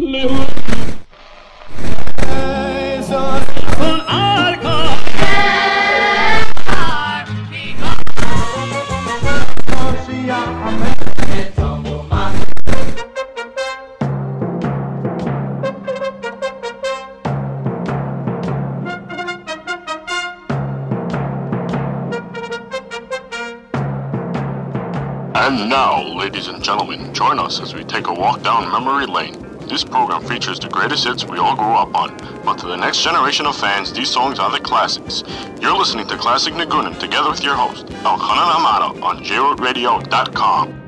And now, ladies and gentlemen, join us as we take a walk down memory lane. This program features the greatest hits we all grew up on, but to the next generation of fans, these songs are the classics. You're listening to Classic Niggunim together with your host, Elchanan Hamada, on JRootRadio.com.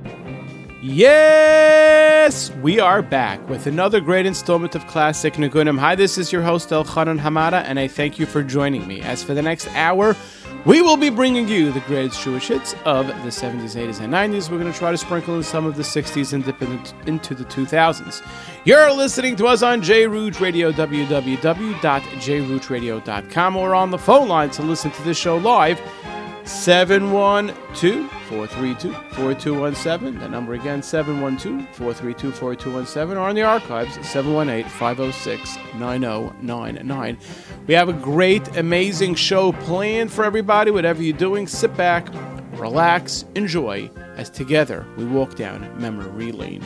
Yes, we are back with another great installment of Classic Niggunim. Hi, this is your host Elchanan Hamada, and I thank you for joining me. As for the next hour, we will be bringing you the greatest Jewish hits of the 70s, 80s, and 90s. We're going to try to sprinkle in some of the 60s and dip into the 2000s. You're listening to us on JRoot Radio, www.jrootradio.com, or on the phone line to listen to this show live, 712-432-4217. The number again, 712-432-4217, or on the archives, 718-506-9099. We have a great, amazing show planned for everybody. Whatever you're doing, sit back, relax, enjoy, as together we walk down memory lane.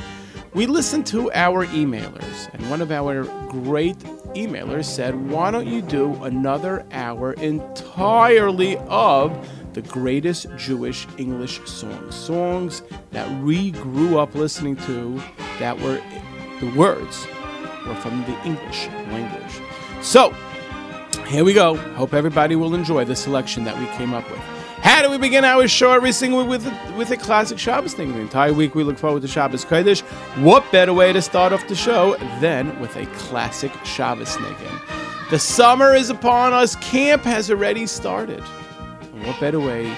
We listened to our emailers, and one of our great emailers said, Why don't you do another hour entirely of the greatest Jewish English songs? Songs that we grew up listening to that were the words were from the English language. So, here we go. Hope everybody will enjoy the selection that we came up with. How do we begin our show every single week with a, with a classic Shabbos thing? The entire week we look forward to Shabbos Kodesh. What better way to start off the show than with a classic Shabbos niggin? The summer is upon us. Camp has already started. What better way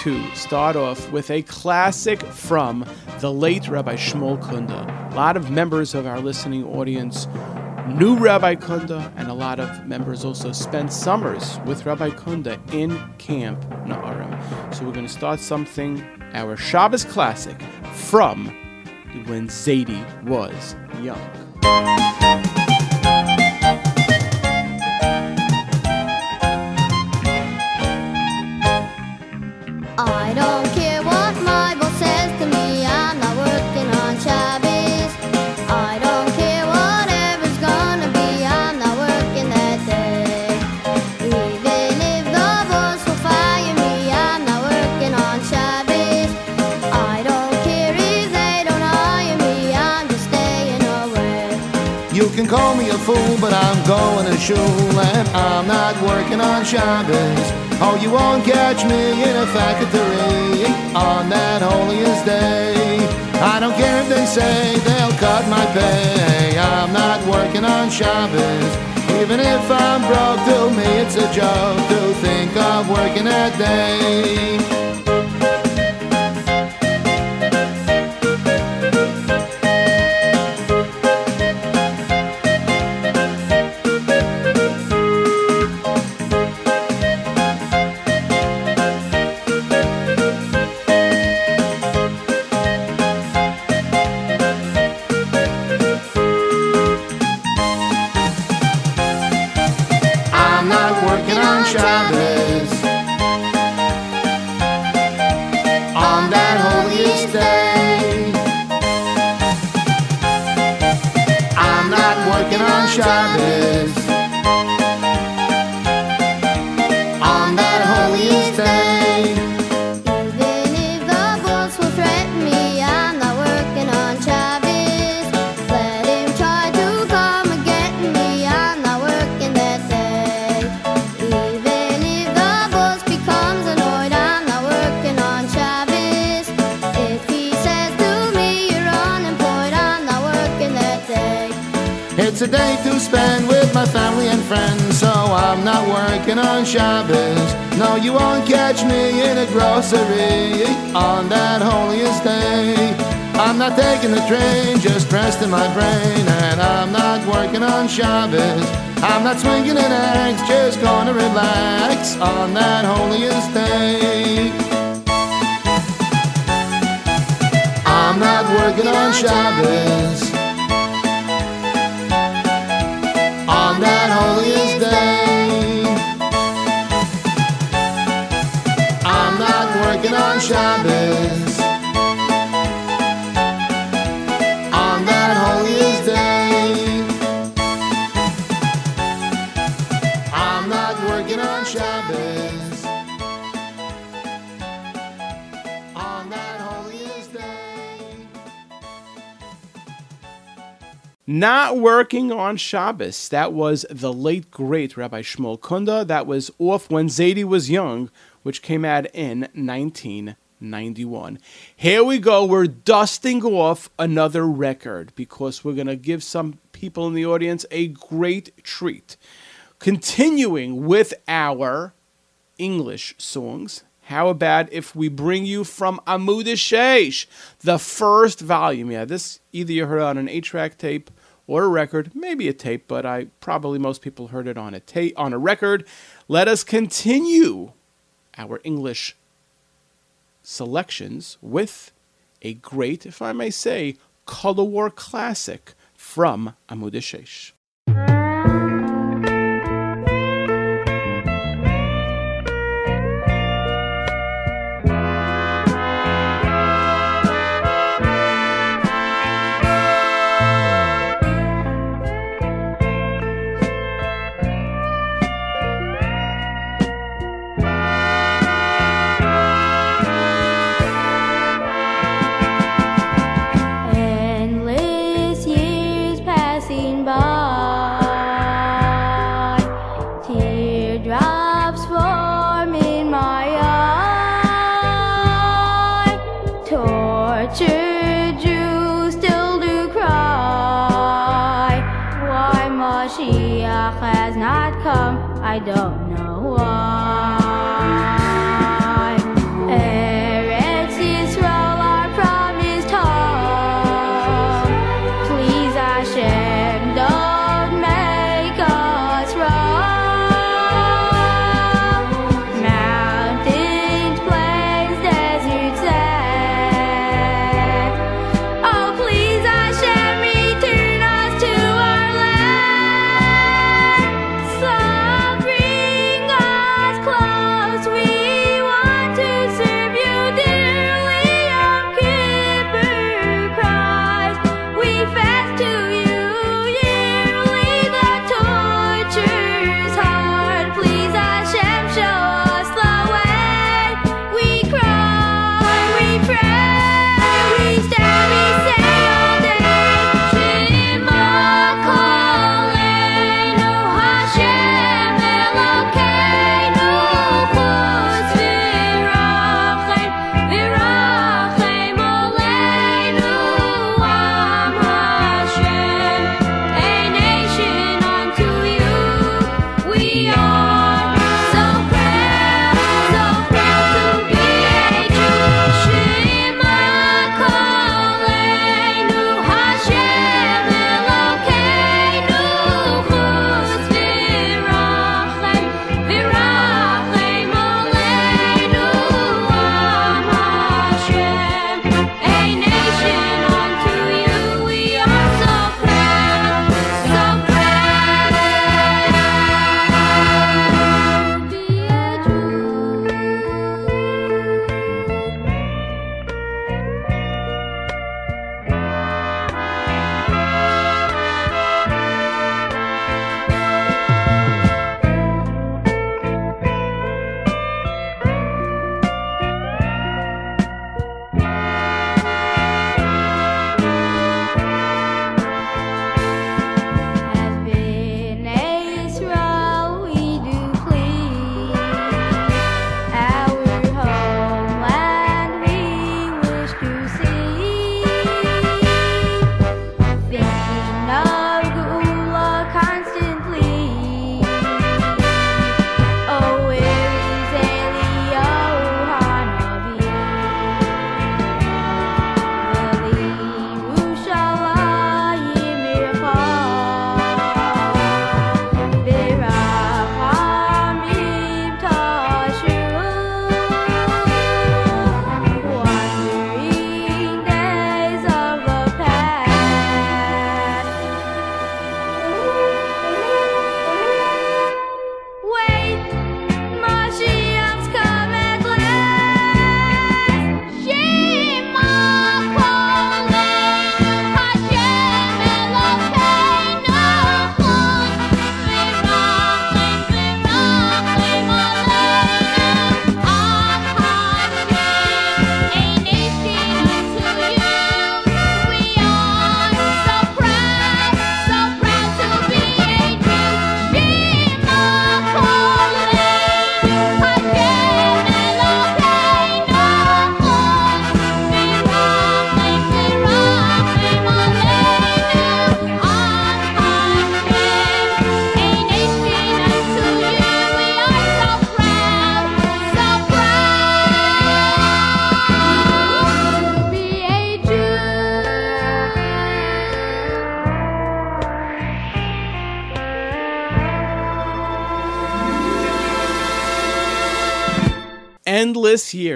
to start off with a classic from the late Rabbi Shmuel Kunda? A lot of members of our listening audience knew Rabbi Kunda, and a lot of members also spent summers with Rabbi Kunda in Camp Na'arim. So we're going to start something, our Shabbos classic, from when Zadie was young. Call me a fool, but I'm going to shul and I'm not working on Shabbos. Oh, you won't catch me in a factory on that holiest day. I don't care if they say they'll cut my pay. I'm not working on Shabbos. Even if I'm broke, to me it's a joke to think of working that day. I'm not working on Shabbos. No, you won't catch me in a grocery on that holiest day. I'm not taking the train, just resting my brain. And I'm not working on Shabbos. I'm not swinging an axe, just gonna relax on that holiest day. I'm not working on Shabbos. On that holiest day. Shabbos on that holiest day. I'm not working on Shabbos. That. Not working on Shabbos. That was the late great Rabbi Shmuel Kunda. That was off when Zaidi was young which came out in 1991. Here we go. We're dusting off another record because we're going to give some people in the audience a great treat. Continuing with our English songs, how about if we bring you from Amud Sheish, the first volume? Yeah, this either you heard on an eight-track tape or a record, maybe a tape, but I probably most people heard it on a tape on a record. Let us continue our English selections with a great, if I may say, color war classic from Amud Sheish. I don't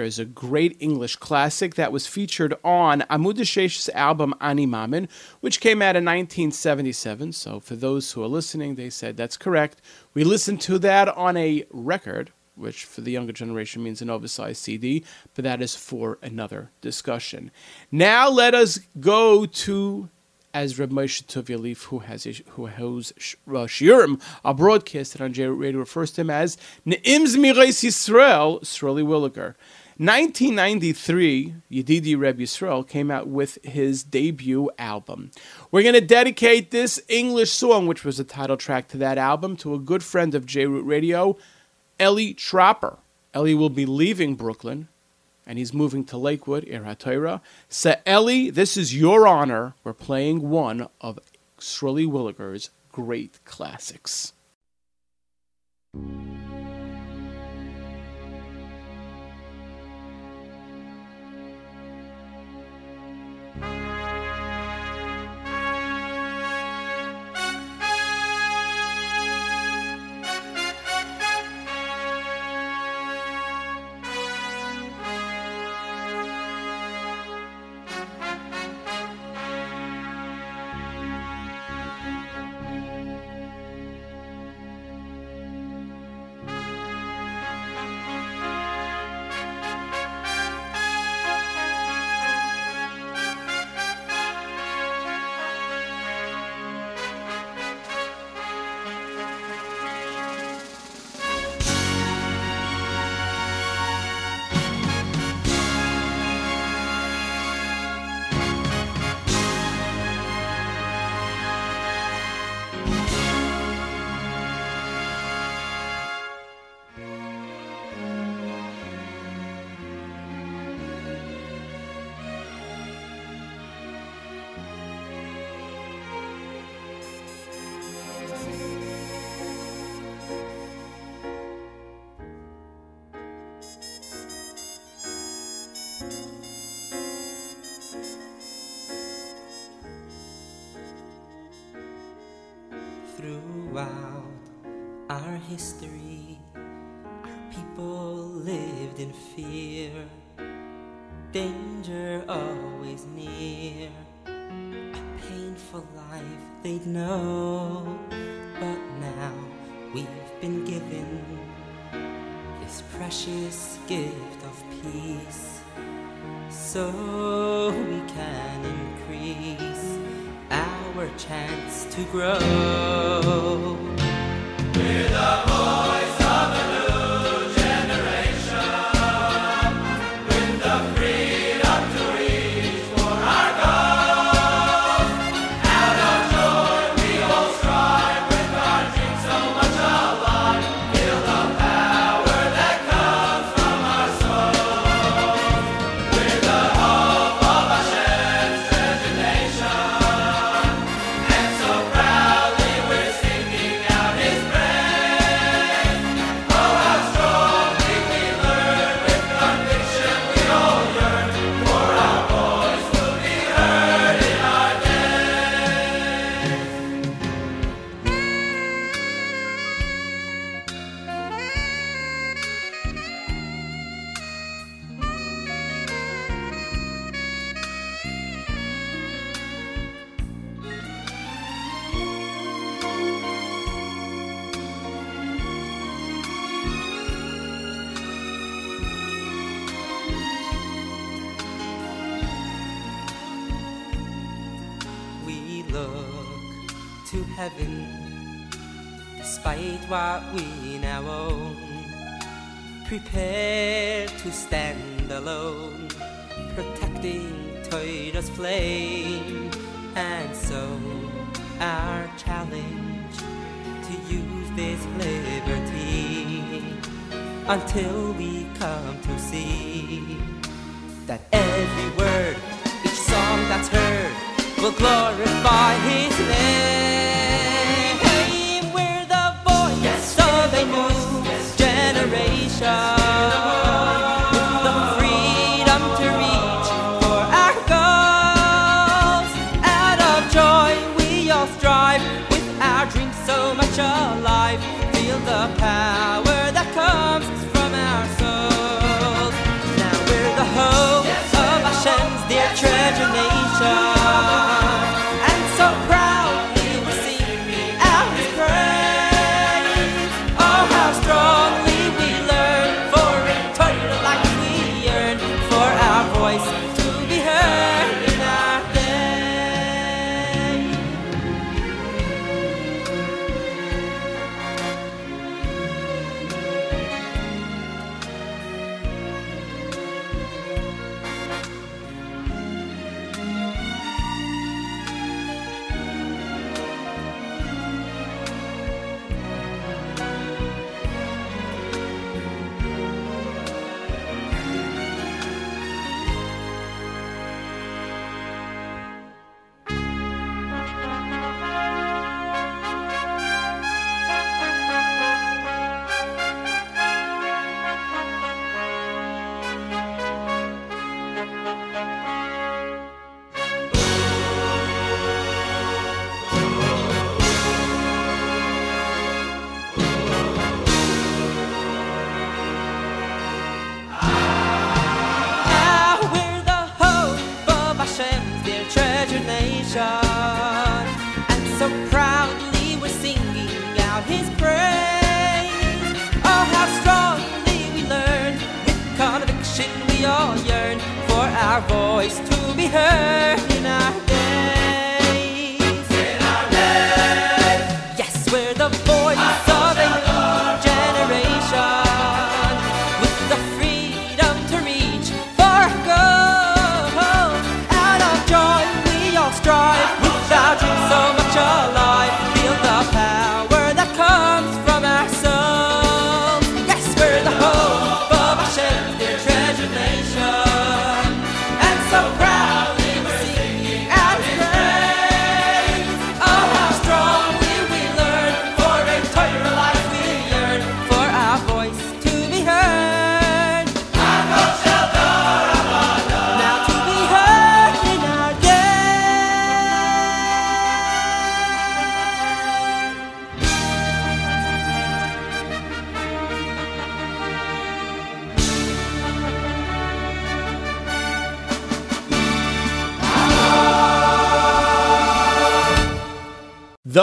Years, a great English classic that was featured on Amud album Ani Mamin, which came out in 1977. So, for those who are listening, they said that's correct. We listened to that on a record, which for the younger generation means an oversized CD, but that is for another discussion. Now, let us go to as Reb Moshe Leaf, who has a, who whose uh, shiurim are broadcasted on J Radio, refers to him as Ne'im Zmires Yisrael, Sroli Williger. 1993, Yedidi Reb Yisrael came out with his debut album. We're going to dedicate this English song, which was the title track to that album, to a good friend of J Root Radio, Ellie Tropper. Ellie will be leaving Brooklyn and he's moving to Lakewood, Ir HaTorah. Ellie, this is your honor. We're playing one of Sroli Williger's great classics. Danger always near, a painful life they'd know. But now we've been given this precious gift of peace, so we can increase our chance to grow.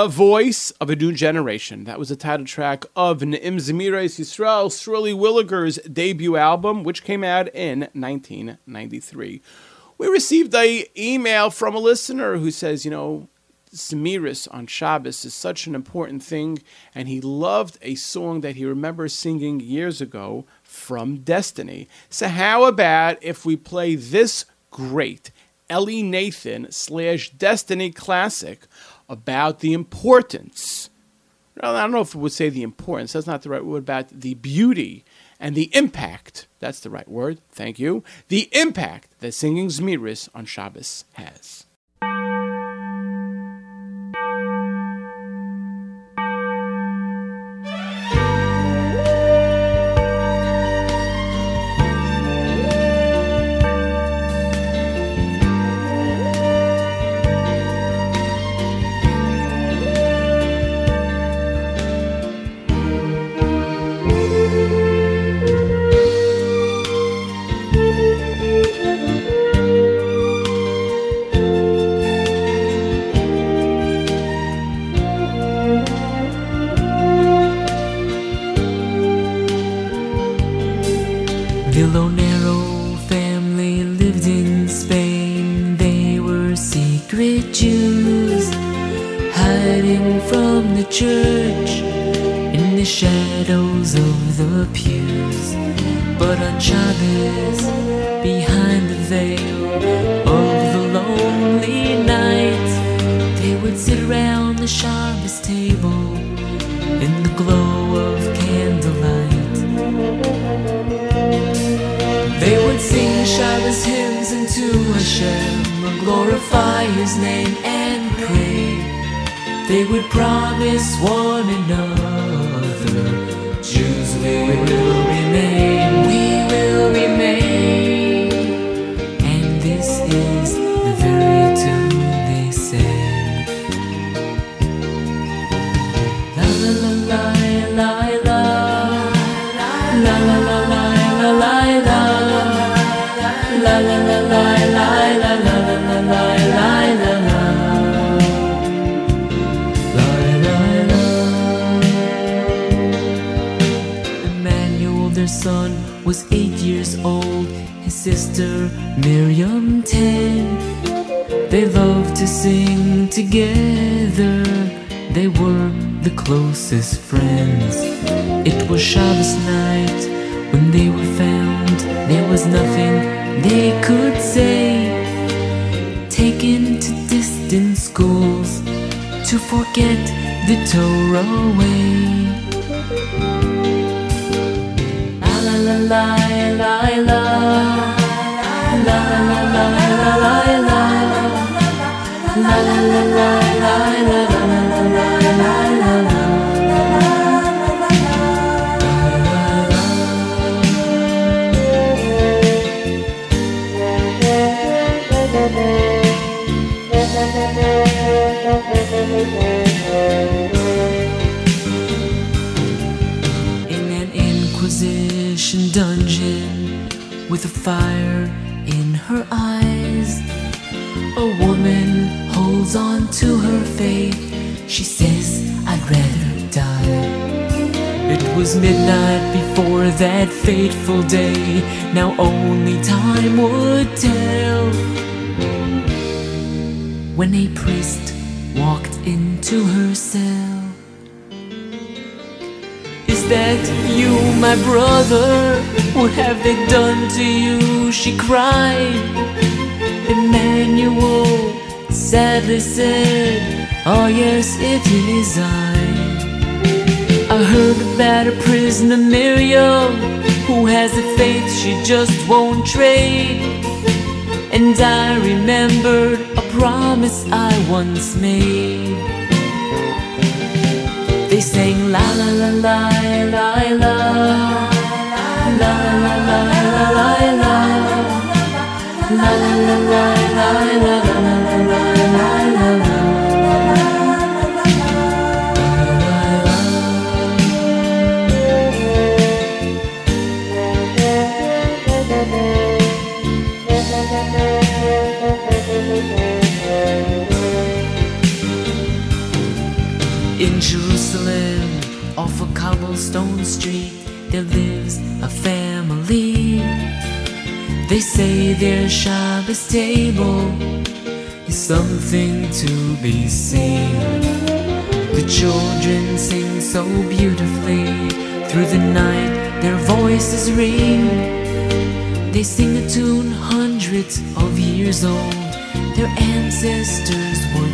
Voice of a New Generation. That was the title track of Ne'im Zemiras Yisrael, Sroli Williger's debut album, which came out in 1993. We received a email from a listener who says, you know, Zmiris on Shabbos is such an important thing, and he loved a song that he remembers singing years ago from Destiny. So, how about if we play this great Ellie Nathan slash Destiny classic about the importance? Well, I don't know if it would say the importance, that's not the right word, about the beauty and the impact. That's the right word, thank you. The impact that singing Zmiris on Shabbos has. Of the lonely night, they would sit around the Shabbos table in the glow of candlelight. They would sing Shabbos hymns unto Hashem, glorify His name and pray. They would promise one another, Jews we will remain, sister Miriam, ten. They loved to sing together. They were the closest friends. It was Shabbos night when they were found. There was nothing they could say. Taken to distant schools to forget the Torah way. La la la fire in her eyes. A woman holds on to her faith. She says, I'd rather die. It was midnight before that fateful day. Now only time would tell. When a priest walked into her cell. Is that you, my brother? What have they done to you? She cried. Emmanuel sadly said, Oh, yes, it is I. I heard about a prisoner, Miriam, who has a faith she just won't trade. And I remembered a promise I once made. They sang la la la la la la their Shabbos table is something to be seen. The children sing so beautifully through the night, their voices ring. They sing a tune hundreds of years old, their ancestors would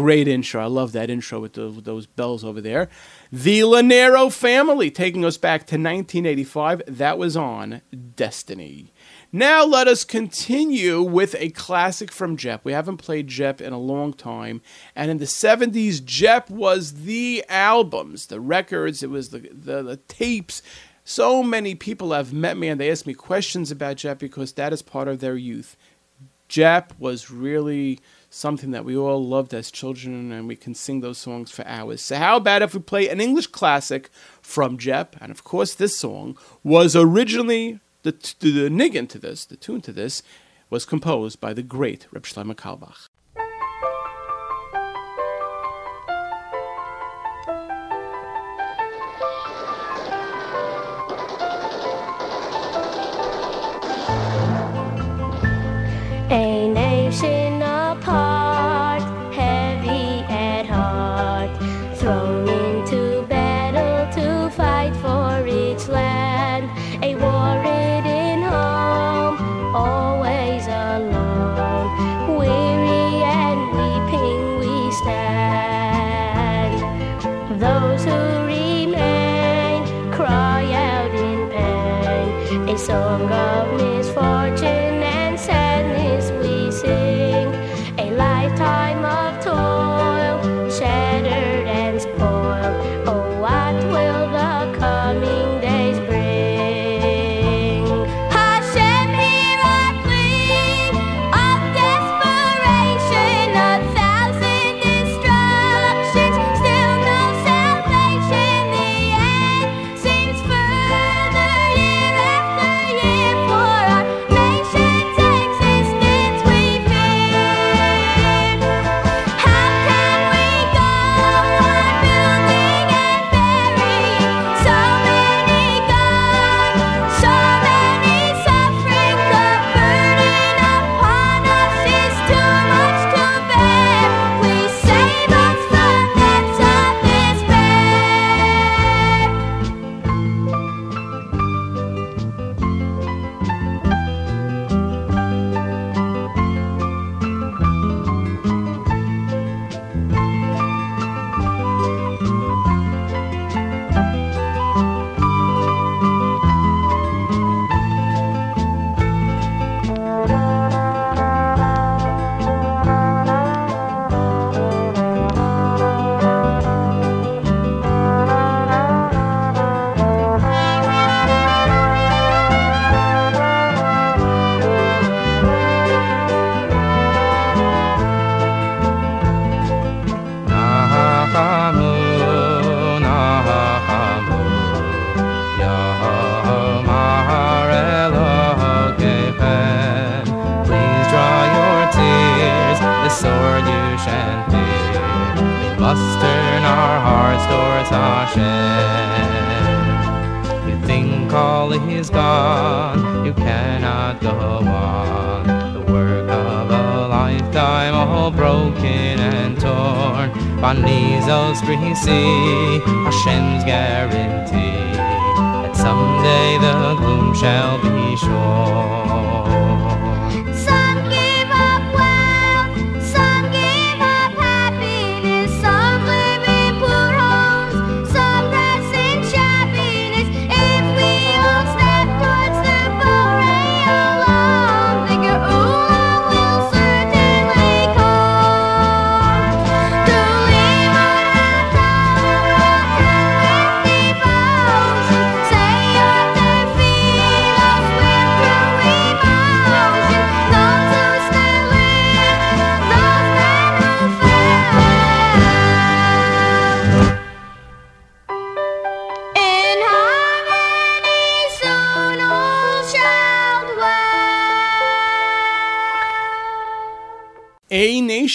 Great intro. I love that intro with, the, with those bells over there. The Lanero family taking us back to 1985. That was on Destiny. Now let us continue with a classic from Jep. We haven't played Jep in a long time. And in the 70s, Jep was the albums, the records, it was the, the, the tapes. So many people have met me and they ask me questions about Jep because that is part of their youth. Jep was really something that we all loved as children, and we can sing those songs for hours. So, how about if we play an English classic from Jep? And of course, this song was originally the, the, the niggin to this, the tune to this, was composed by the great Reb Shlomo Carlebach. All broken and torn. Banizos see Hashem's guarantee that someday the gloom shall be short.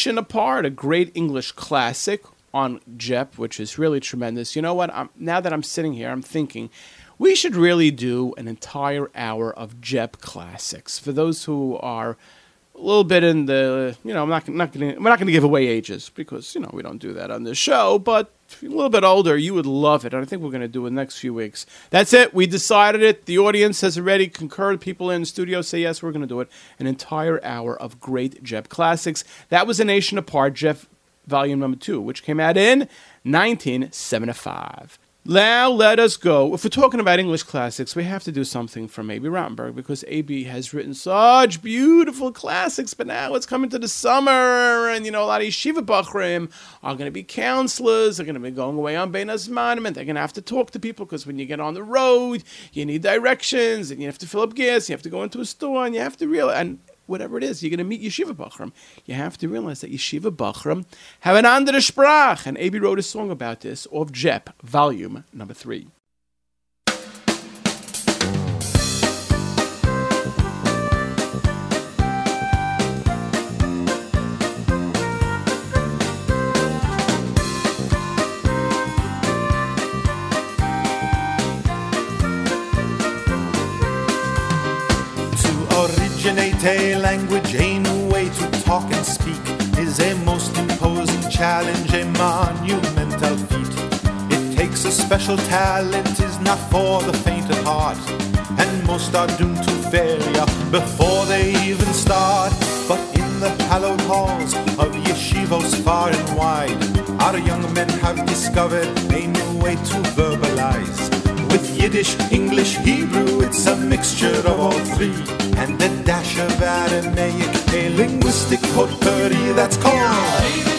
Nation Apart, a great English classic on JEP, which is really tremendous. You know what? I'm, now that I'm sitting here, I'm thinking we should really do an entire hour of JEP classics for those who are a little bit in the, you know, I'm not, not to, we're not going to give away ages because, you know, we don't do that on this show, but a little bit older, you would love it. And I think we're going to do it next few weeks. That's it. We decided it. The audience has already concurred. People in the studio say, yes, we're going to do it. An entire hour of great JEP classics. That was A Nation Apart, JEP Volume Number Two, which came out in 1975. Now let us go. If we're talking about English classics, we have to do something from A.B. Rotenberg because A.B. has written such beautiful classics. But now it's coming to the summer, and you know a lot of yeshiva bachrim are going to be counselors. They're going to be going away on Bein Hazmanim, and they're going to have to talk to people because when you get on the road, you need directions, and you have to fill up gas. You have to go into a store, and you have to realize and whatever it is, you're going to meet yeshiva bachram. You have to realize that yeshiva bachram have an andere sprach, and A.B. wrote a song about this of JEP, volume number three. A language, a new way to talk and speak, is a most imposing challenge, a monumental feat. It takes a special talent, is not for the faint of heart, and most are doomed to failure before they even start. But in the hallowed halls of yeshivos far and wide, our young men have discovered a new way to verbalize. Yiddish, English, Hebrew, it's a mixture of all three. And a dash of Aramaic, a linguistic potpourri that's called.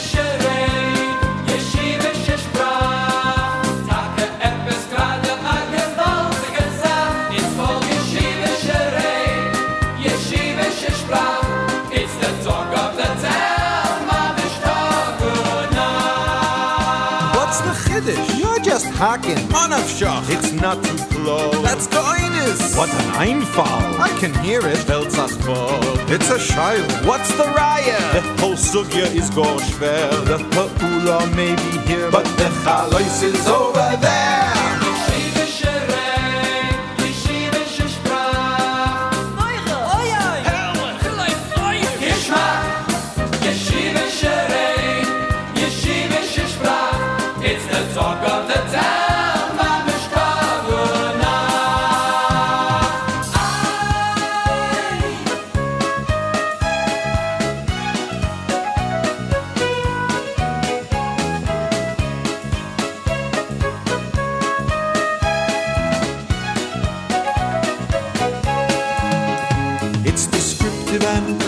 Hacking. Manavshach. It's not too close. That's goinus. what an Einfall. I can hear it. Belzachbol. It's a child. What's the riot? The whole sugya is go. The Pa'ula may be here, but the Chalois is over there.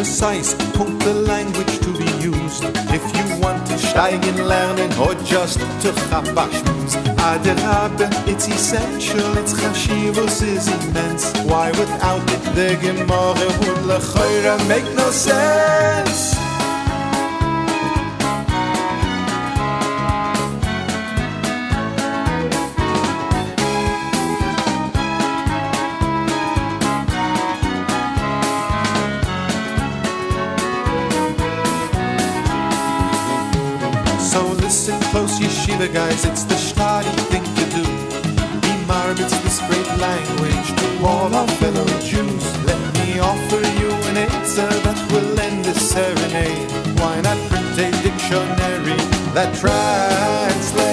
Precise, punkt the language to be used. If you want to steigen lernen or just to chabashmuz, Adarabe, it's essential, its chashivus is immense. Why without it the Gemara would make no sense? Guys, it's the shtari thing to do. This great language to all our fellow Jews. Let me offer you an answer that will end this serenade. Why not print a dictionary that translates?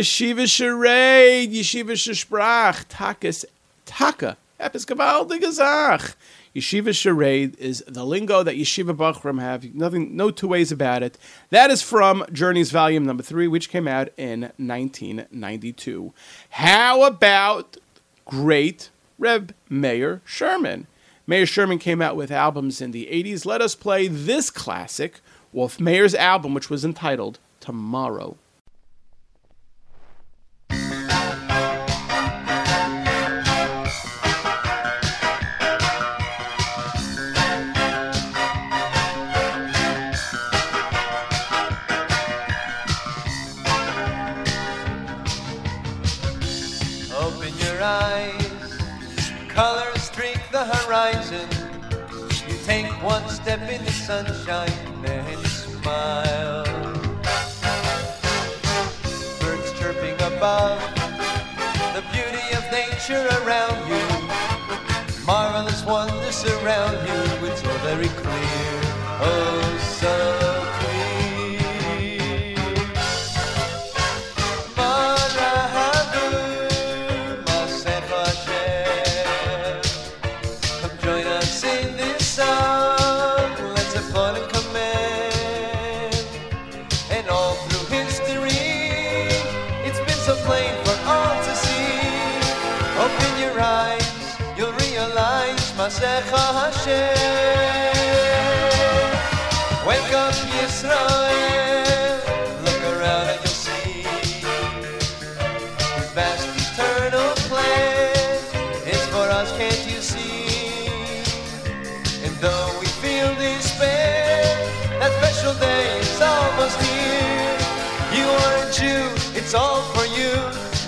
Yeshiva Charade, Yeshiva Sprach, Takas, Taka, Episcopaldige Zach. Yeshiva Charade is the lingo that Yeshiva Bachram have. Nothing, no two ways about it. That is from Journeys Volume Number Three, which came out in 1992. How about great Reb Mayer Sherman? Mayer Sherman came out with albums in the 80s. Let us play this classic, Wolf Mayer's album, which was entitled Tomorrow. Your eyes, colors streak the horizon. You take one step in the sunshine and smile. Birds chirping above, the beauty of nature around you.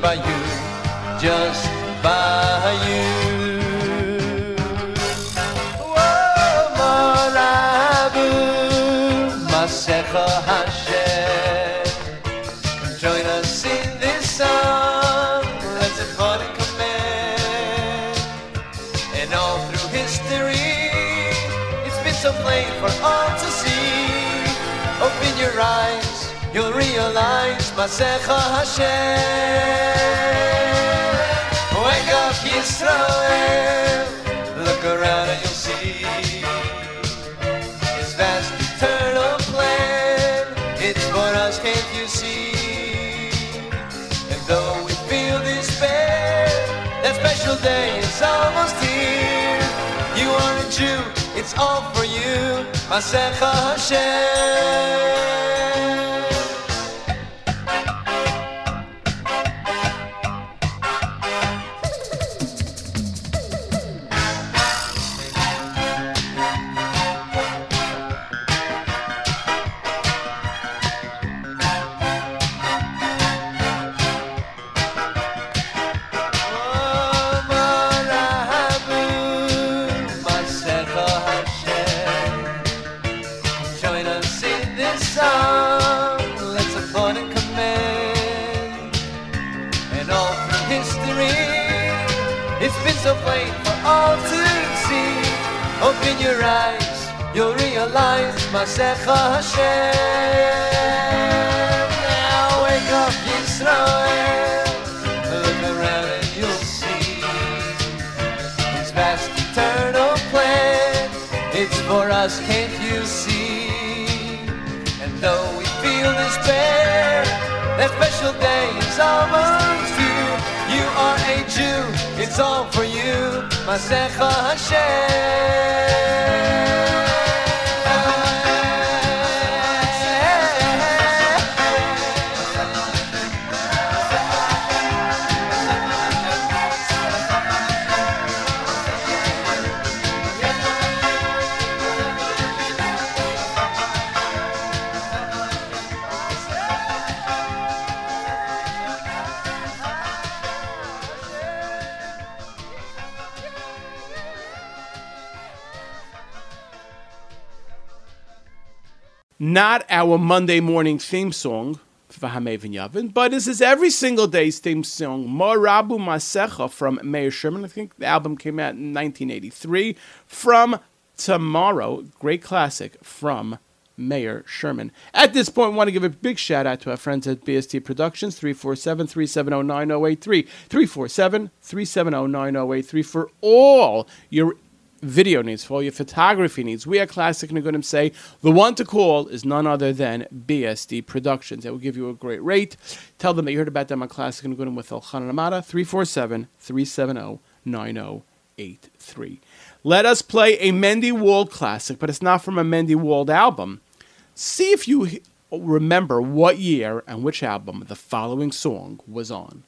by you, just by you. Whoa, Morabu, Masecha Hashem. Join us in this song. Let's applaud and command. And all through history, it's been so plain for all to see. Open your eyes, Masecha Hashem. Wake up, Yisrael. Look around and you'll see His vast eternal plan. It's for us, can't you see? And though we feel despair, that special day is almost here. You are a Jew, it's all for you, Masecha Hashem. Masech Hashem. Now wake up, Israel! Look around and you'll see His vast eternal plan. It's for us, can't you see? And though we feel despair, that special day is almost due. You are a Jew. It's all for you, Masech Hashem. Not our Monday morning theme song, but this is every single day's theme song, Morabu Masecha from Meir Sherman. I think the album came out in 1983. From Tomorrow, great classic from Mayer Sherman. At this point, I want to give a big shout out to our friends at BST Productions, 347 370 9083. 347 370 9083 for all your video needs, for all your photography needs. We at Classic Niggunim say the one to call is none other than BSD Productions. They will give you a great rate. Tell them that you heard about them on Classic Niggunim with Elchanan Amada, 347 370 9083. Let us play a Mendy Wald classic, but it's not from a Mendy Wald album. See if you remember what year and which album the following song was on.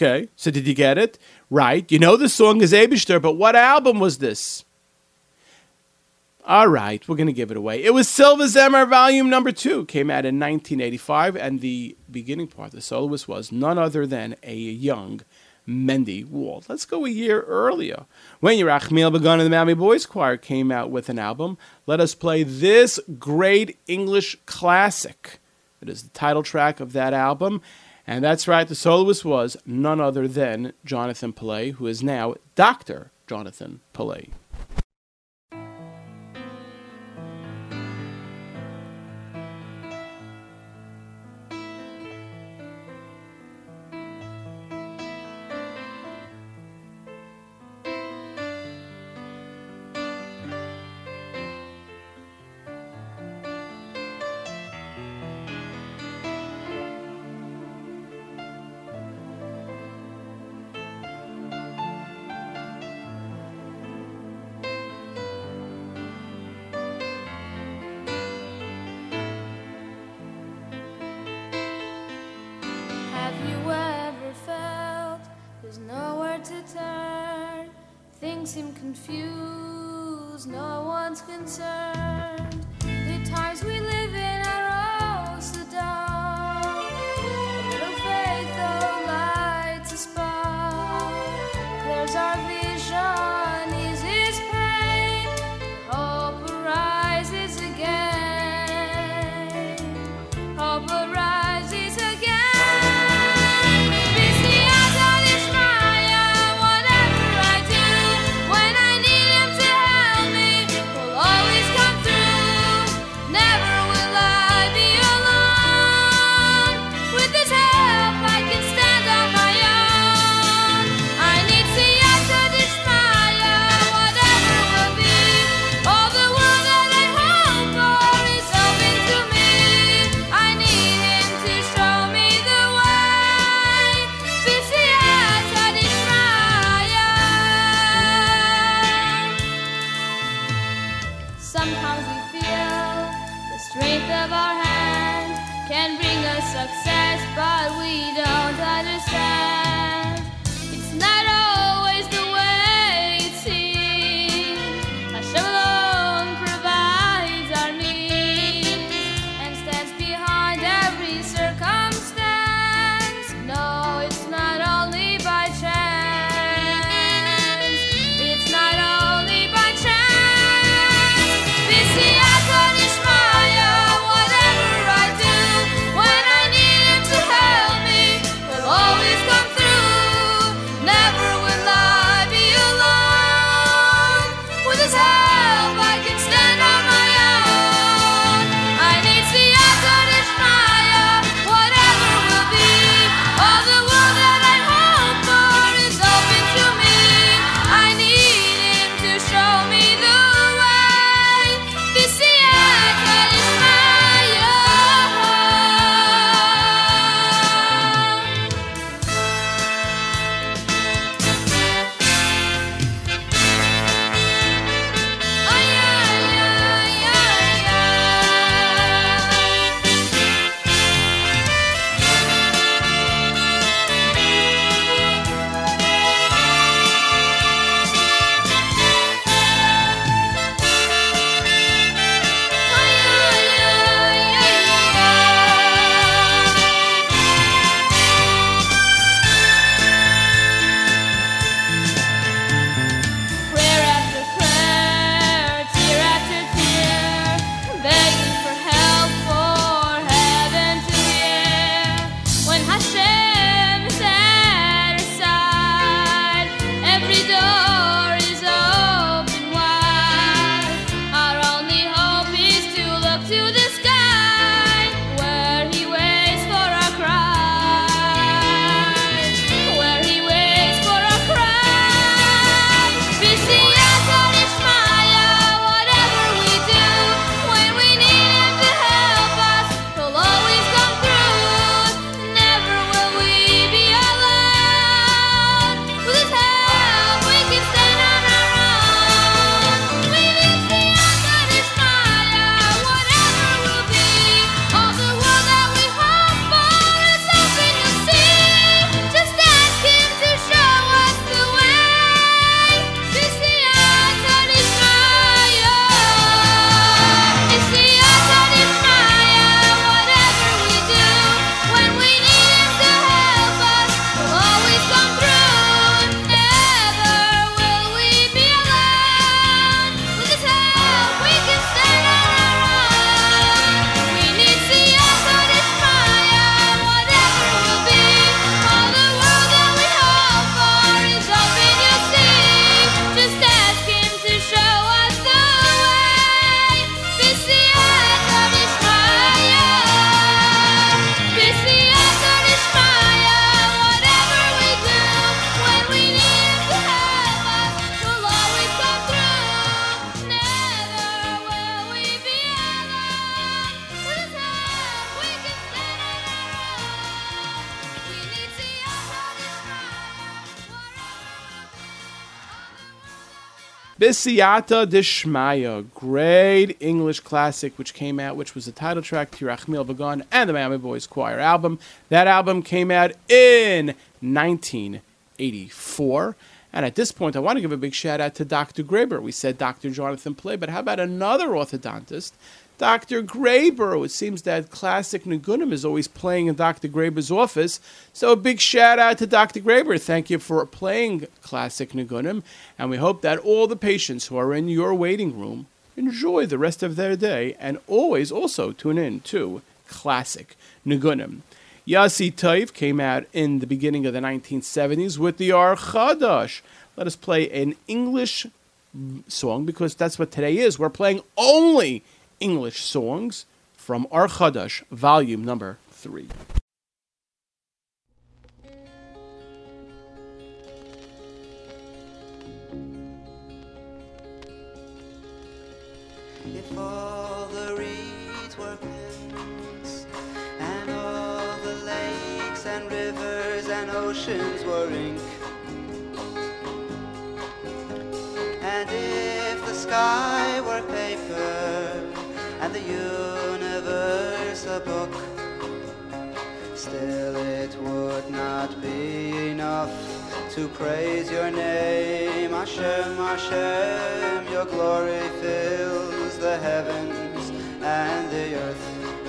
Okay, so did you get it? Right. You know the song is Abishter, but what album was this? All right, we're going to give it away. It was Silver Zemmer Volume Number Two. Came out in 1985, and the beginning part, the soloist was none other than a young Mendy Wald. Let's go a year earlier. When Yerachmiel Begun and the Miami Boys Choir came out with an album, let us play this great English classic. It is the title track of that album. And that's right, the soloist was none other than Jonathan Pillay, who is now Dr. Jonathan Pillay. Bisiata Dishmaya, great English classic, which came out, which was the title track to Rachmil Begun and the Miami Boys Choir album. That album came out in 1984. And at this point, I want to give a big shout out to Dr. Graber. We said Dr. Jonathan Pillay, but how about another orthodontist, Dr. Graber? It seems that classic Niggunim is always playing in Dr. Graber's office. So a big shout out to Dr. Graber. Thank you for playing classic Niggunim. And we hope that all the patients who are in your waiting room enjoy the rest of their day and always also tune in to classic Niggunim. Yasi Taif came out in the beginning of the 1970s with the Ar Chadash. Let us play an English song because that's what today is. We're playing only English songs from Ar Chadash, volume number three. If all the reeds were and all the lakes and rivers and oceans were ink, and if the sky were and the universe a book, still it would not be enough to praise your name, Hashem, Hashem. Your glory fills the heavens and the earth.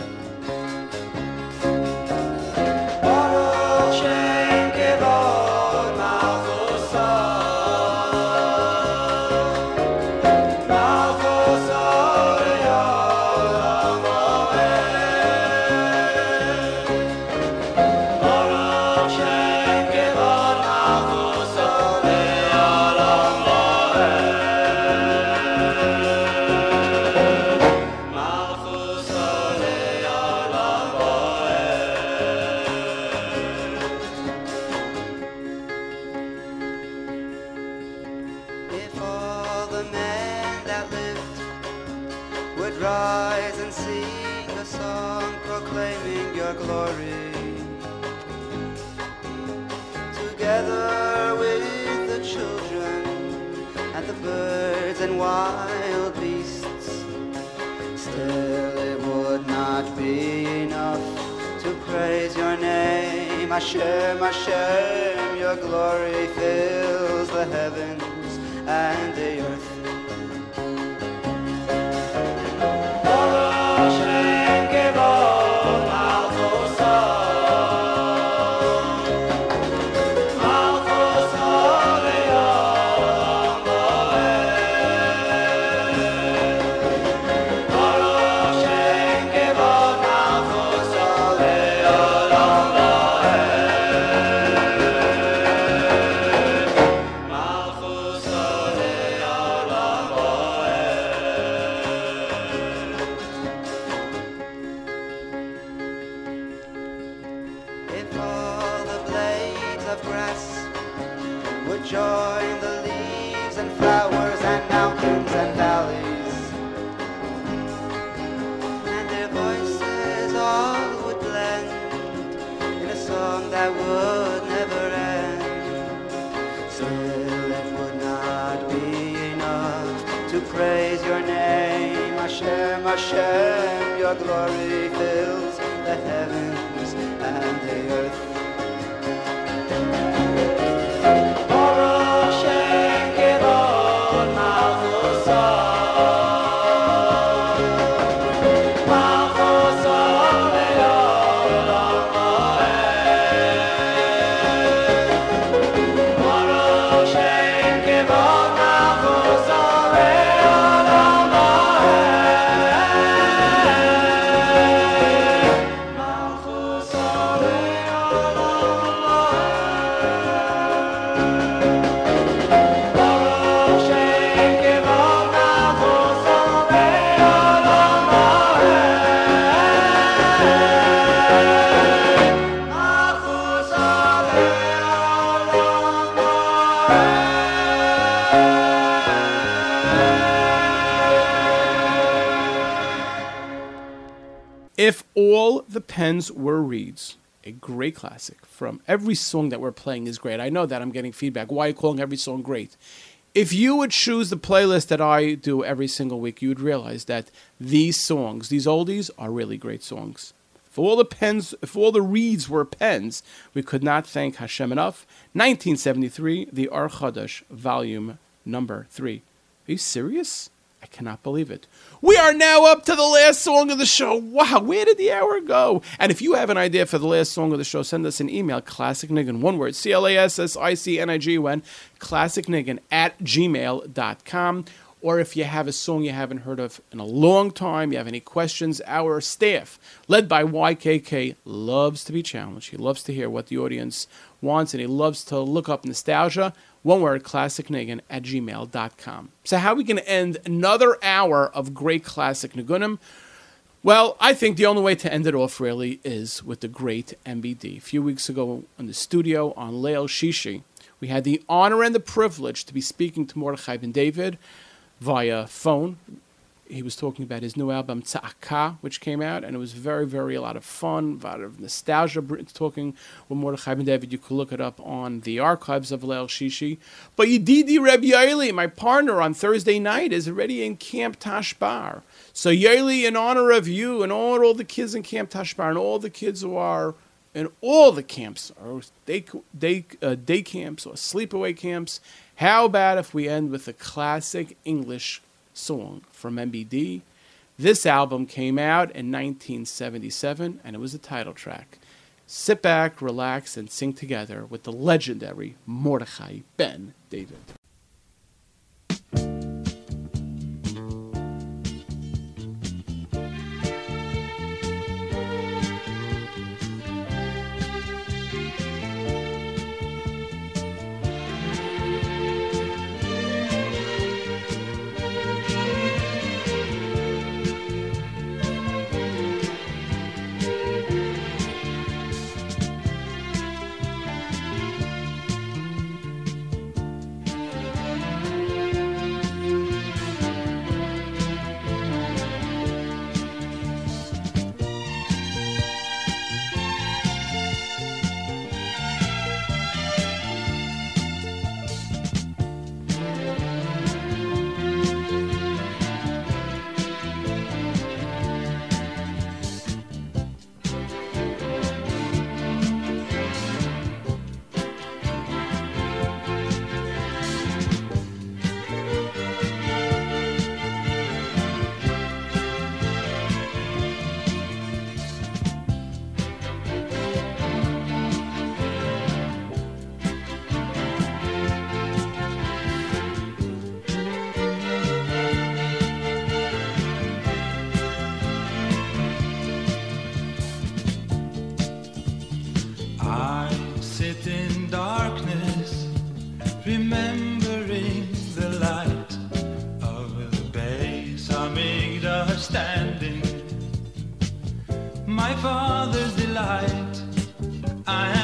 Rise and sing a song proclaiming your glory, together with the children and the birds and wild beasts, still it would not be enough to praise your name, Hashem, Hashem. Your glory fills the heavens and the earth. Were reeds, a great classic from every song that we're playing is great. I know that I'm getting feedback. Why are you calling every song great? If you would choose the playlist that I do every single week, you would realize that these songs, these oldies, are really great songs. If all the pens, if all the reeds were pens, we could not thank Hashem enough. 1973, the Ar volume number three. Are you serious? I cannot believe it. We are now up to the last song of the show. Wow, where did the hour go? And if you have an idea for the last song of the show, send us an email, classicniggin, one word, C L A S S I C N I G O N, classicniggin at gmail.com. Or if you have a song you haven't heard of in a long time, you have any questions, our staff, led by YKK, loves to be challenged. He loves to hear what the audience wants, and he loves to look up nostalgia. One word, classicniggin at gmail.com. So, how are we going to end another hour of great classic Niggunim? Well, I think the only way to end it off really is with the great MBD. A few weeks ago in the studio on Leil Shishi, we had the honor and the privilege to be speaking to Mordechai Ben David via phone. He was talking about his new album Tza'aka, which came out, and it was very, very a lot of fun, a lot of nostalgia. Talking with Mordechai Ben David, you could look it up on the archives of Leil Shishi. But Yedidi Reb Yaeli, my partner on Thursday night, is already in Camp Tashbar. So Yaeli, in honor of you and all, all the kids in Camp Tashbar and all the kids who are in all the camps, or day, day, uh, day camps or sleepaway camps, how about if we end with a classic English song from MBD? This album came out in 1977 and it was a title track. Sit back, relax, and sing together with the legendary Mordechai Ben David. Amigdash standing. My father's delight. I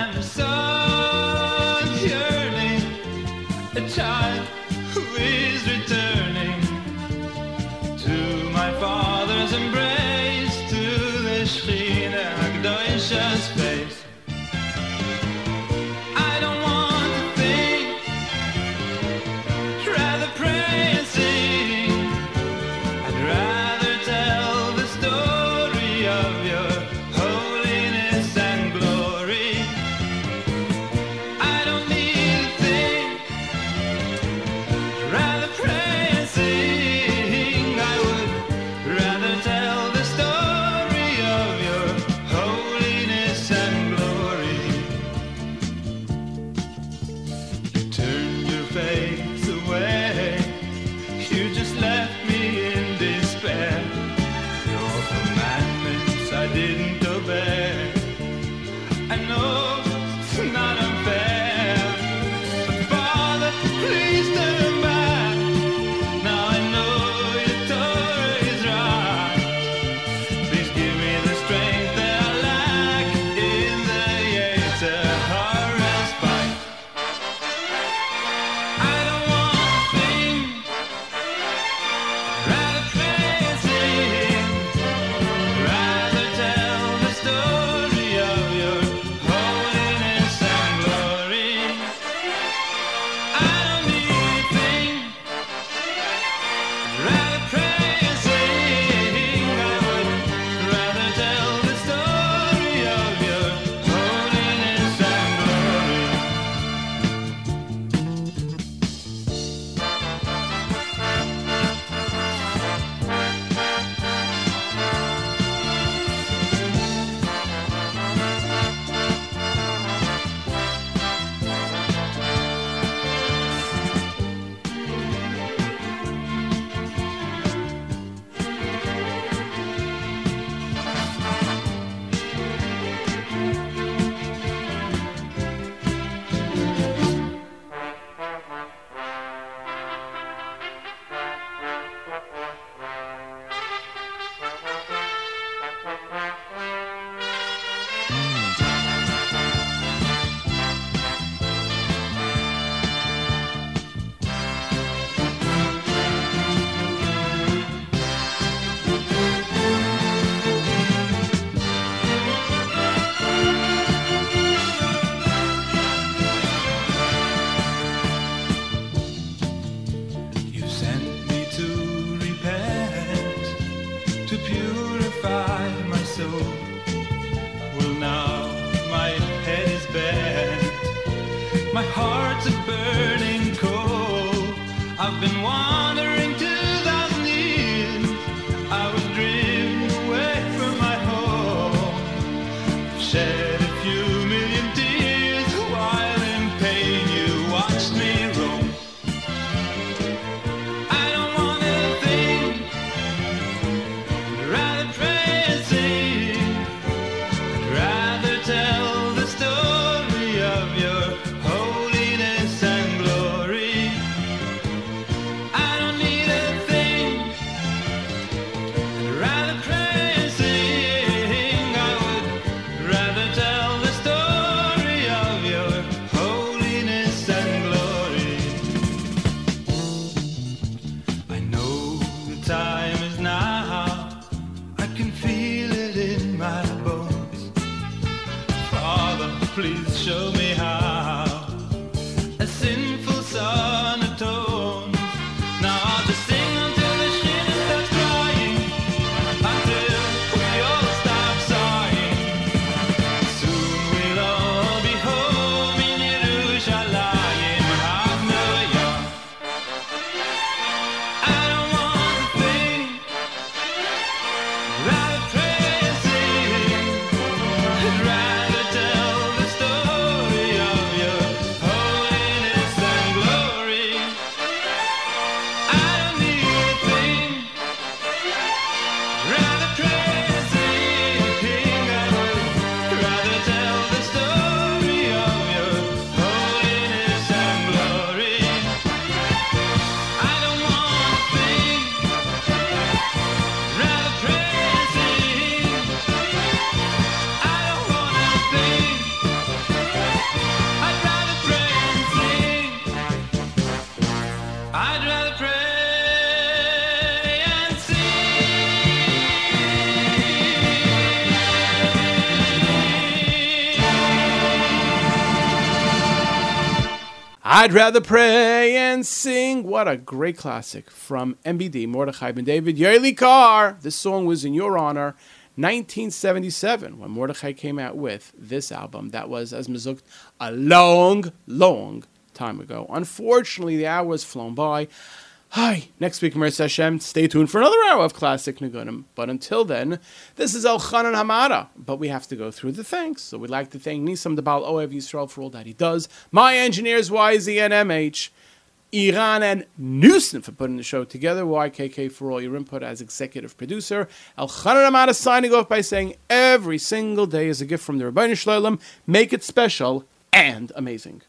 please show me how I'd rather pray and sing. What a great classic from MBD, Mordechai Ben David. Yaeli Kar. This song was in your honor, 1977, when Mordechai came out with this album. That was, as Mizukt, a long, long time ago. Unfortunately, the hour has flown by. Hi, next week, Meretz Hashem, stay tuned for another hour of Classic Niggunim. But until then, this is El Chanan Hamada. But we have to go through the thanks. So we'd like to thank Nisam Debal Oev Yisrael for all that he does, my engineers, YZ and MH, Iran and Newson for putting the show together, YKK for all your input as executive producer, El Chanan Hamada signing off by saying every single day is a gift from the Rabbi Shalom. Make it special and amazing.